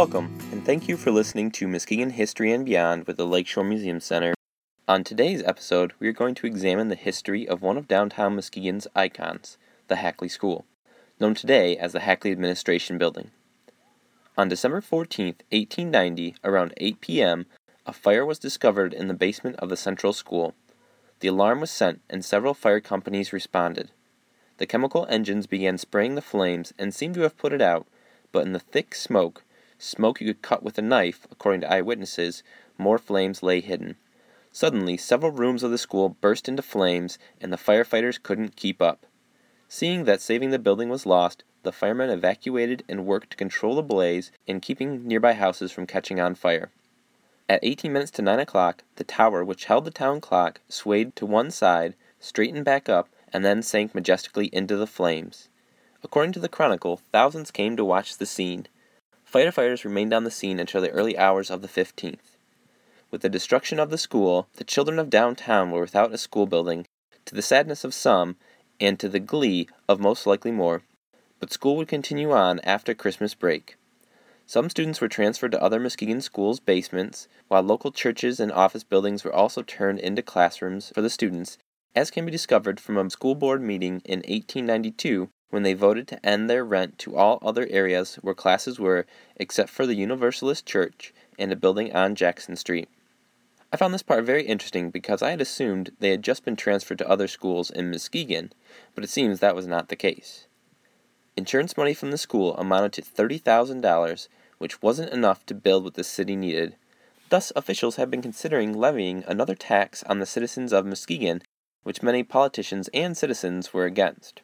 Welcome, and thank you for listening to Muskegon History and Beyond with the Lakeshore Museum Center. On today's episode, we are going to examine the history of one of downtown Muskegon's icons, the Hackley School, known today as the Hackley Administration Building. On December 14, 1890, around 8 p.m., a fire was discovered in the basement of the central school. The alarm was sent, and several fire companies responded. The chemical engines began spraying the flames and seemed to have put it out, but in the thick smoke, smoke you could cut with a knife, according to eyewitnesses, more flames lay hidden. Suddenly, several rooms of the school burst into flames, and the firefighters couldn't keep up. Seeing that saving the building was lost, the firemen evacuated and worked to control the blaze and keeping nearby houses from catching on fire. At 18 minutes to 9 o'clock, the tower which held the town clock swayed to one side, straightened back up, and then sank majestically into the flames. According to the Chronicle, thousands came to watch the scene. Firefighters remained on the scene until the early hours of the 15th. With the destruction of the school, the children of downtown were without a school building, to the sadness of some, and to the glee of most likely more. But school would continue on after Christmas break. Some students were transferred to other Muskegon schools' basements, while local churches and office buildings were also turned into classrooms for the students as can be discovered from a school board meeting in 1892 when they voted to end their rent to all other areas where classes were except for the Universalist Church and a building on Jackson Street. I found this part very interesting because I had assumed they had just been transferred to other schools in Muskegon, but it seems that was not the case. Insurance money from the school amounted to $30,000, which wasn't enough to build what the city needed. Thus, officials have been considering levying another tax on the citizens of Muskegon which many politicians and citizens were against.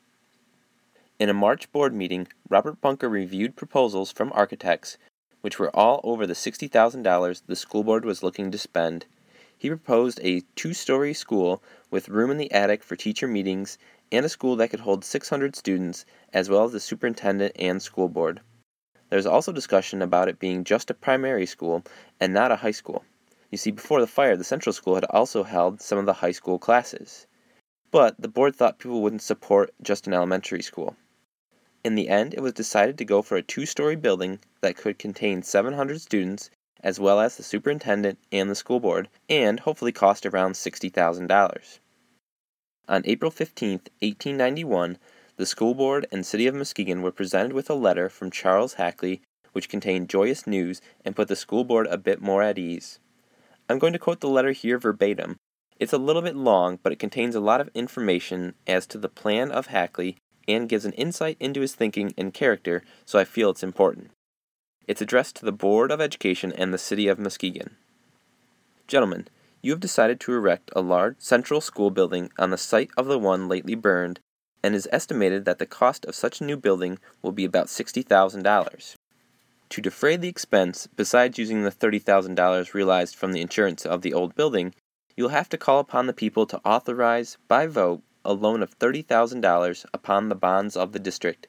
In a March board meeting, Robert Bunker reviewed proposals from architects, which were all over the $60,000 the school board was looking to spend. He proposed a two story school with room in the attic for teacher meetings and a school that could hold 600 students, as well as the superintendent and school board. There was also discussion about it being just a primary school and not a high school. You see, before the fire, the central school had also held some of the high school classes. But the board thought people wouldn't support just an elementary school. In the end, it was decided to go for a two story building that could contain 700 students, as well as the superintendent and the school board, and hopefully cost around $60,000. On April 15, 1891, the school board and city of Muskegon were presented with a letter from Charles Hackley which contained joyous news and put the school board a bit more at ease. I'm going to quote the letter here verbatim. It's a little bit long, but it contains a lot of information as to the plan of Hackley and gives an insight into his thinking and character, so I feel it's important. It's addressed to the Board of Education and the City of Muskegon. Gentlemen, you have decided to erect a large central school building on the site of the one lately burned, and is estimated that the cost of such a new building will be about $60,000. To defray the expense, besides using the $30,000 realized from the insurance of the old building, you'll have to call upon the people to authorize, by vote, a loan of $30,000 upon the bonds of the district.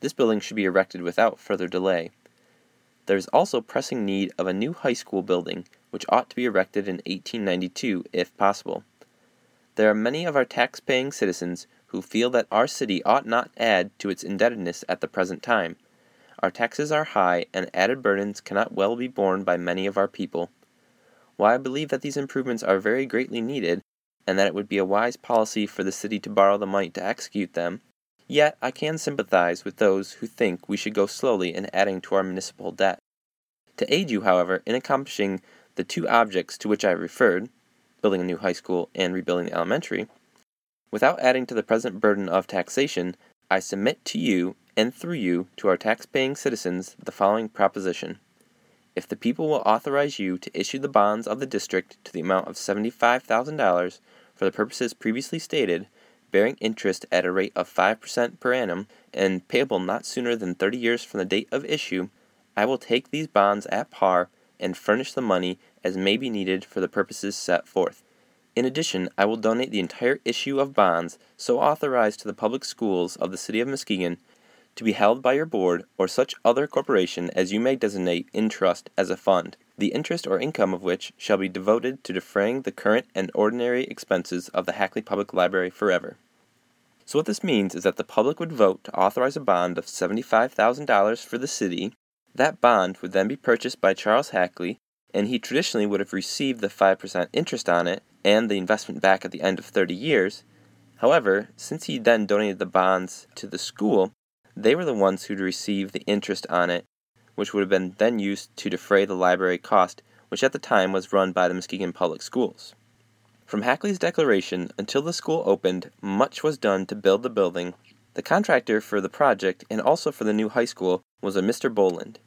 This building should be erected without further delay. There is also pressing need of a new high school building, which ought to be erected in 1892 if possible. There are many of our tax paying citizens who feel that our city ought not add to its indebtedness at the present time our taxes are high, and added burdens cannot well be borne by many of our people. While I believe that these improvements are very greatly needed, and that it would be a wise policy for the city to borrow the money to execute them, yet I can sympathize with those who think we should go slowly in adding to our municipal debt. To aid you, however, in accomplishing the two objects to which I referred, building a new high school and rebuilding the elementary, without adding to the present burden of taxation, I submit to you and through you to our tax-paying citizens the following proposition. If the people will authorize you to issue the bonds of the district to the amount of $75,000 for the purposes previously stated, bearing interest at a rate of 5% per annum and payable not sooner than 30 years from the date of issue, I will take these bonds at par and furnish the money as may be needed for the purposes set forth. In addition, I will donate the entire issue of bonds so authorized to the public schools of the city of Muskegon to be held by your board or such other corporation as you may designate in trust as a fund, the interest or income of which shall be devoted to defraying the current and ordinary expenses of the Hackley Public Library forever. So, what this means is that the public would vote to authorize a bond of $75,000 for the city, That bond would then be purchased by Charles Hackley, and he traditionally would have received the 5% interest on it and the investment back at the end of 30 years. However, since he then donated the bonds to the school, they were the ones who'd receive the interest on it, which would have been then used to defray the library cost, which at the time was run by the Muskegon Public Schools. From Hackley's declaration until the school opened, much was done to build the building. The contractor for the project and also for the new high school was a Mr. Boland.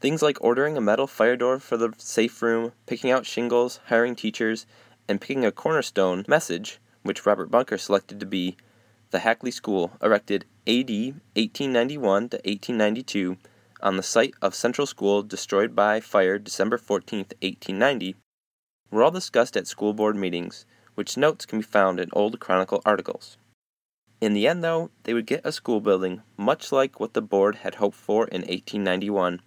Things like ordering a metal fire door for the safe room, picking out shingles, hiring teachers, and picking a cornerstone message, which Robert Bunker selected to be the Hackley School, erected AD 1891 to 1892 on the site of Central School destroyed by fire December 14, 1890, were all discussed at school board meetings, which notes can be found in old Chronicle articles. In the end, though, they would get a school building much like what the board had hoped for in 1891.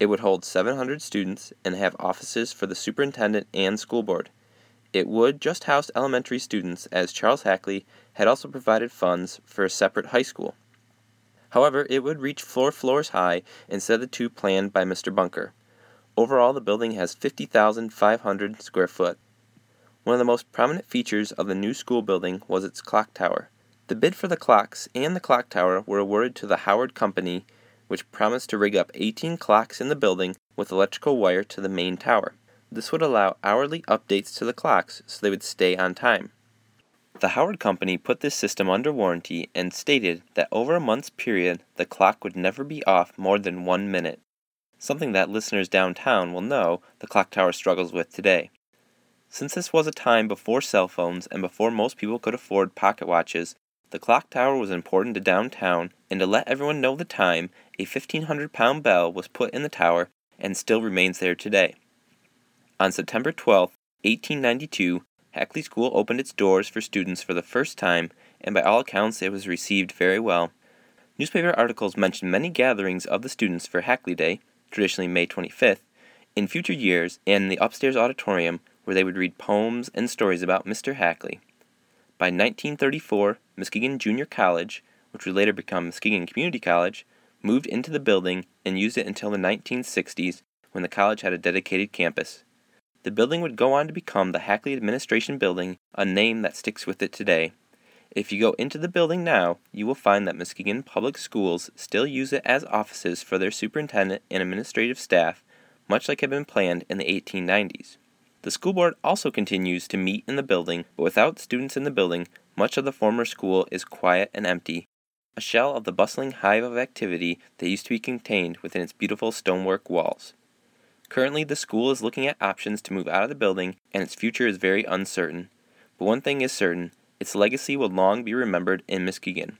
It would hold 700 students and have offices for the superintendent and school board. It would just house elementary students, as Charles Hackley had also provided funds for a separate high school. However, it would reach four floors high instead of the two planned by Mr. Bunker. Overall, the building has 50,500 square foot. One of the most prominent features of the new school building was its clock tower. The bid for the clocks and the clock tower were awarded to the Howard Company, which promised to rig up 18 clocks in the building with electrical wire to the main tower. This would allow hourly updates to the clocks so they would stay on time. The Howard Company put this system under warranty and stated that over a month's period the clock would never be off more than one minute something that listeners downtown will know the clock tower struggles with today. Since this was a time before cell phones and before most people could afford pocket watches, the clock tower was important to downtown, and to let everyone know the time, a 1500 pound bell was put in the tower and still remains there today. On September 12, 1892, Hackley School opened its doors for students for the first time, and by all accounts it was received very well. Newspaper articles mentioned many gatherings of the students for Hackley Day, traditionally May 25th, in future years in the upstairs auditorium where they would read poems and stories about Mr. Hackley. By 1934, Muskegon Junior College, which would later become Muskegon Community College, moved into the building and used it until the 1960s when the college had a dedicated campus. The building would go on to become the Hackley Administration Building, a name that sticks with it today. If you go into the building now, you will find that Muskegon Public Schools still use it as offices for their superintendent and administrative staff, much like had been planned in the 1890s. The school board also continues to meet in the building, but without students in the building, much of the former school is quiet and empty, a shell of the bustling hive of activity that used to be contained within its beautiful stonework walls. Currently, the school is looking at options to move out of the building, and its future is very uncertain. But one thing is certain its legacy will long be remembered in Muskegon.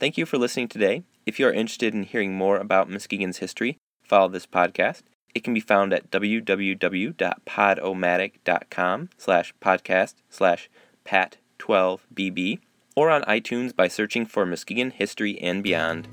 Thank you for listening today. If you are interested in hearing more about Muskegon's history, follow this podcast. It can be found at www.podomatic.com slash podcast slash pat12bb or on iTunes by searching for Muskegon History and Beyond.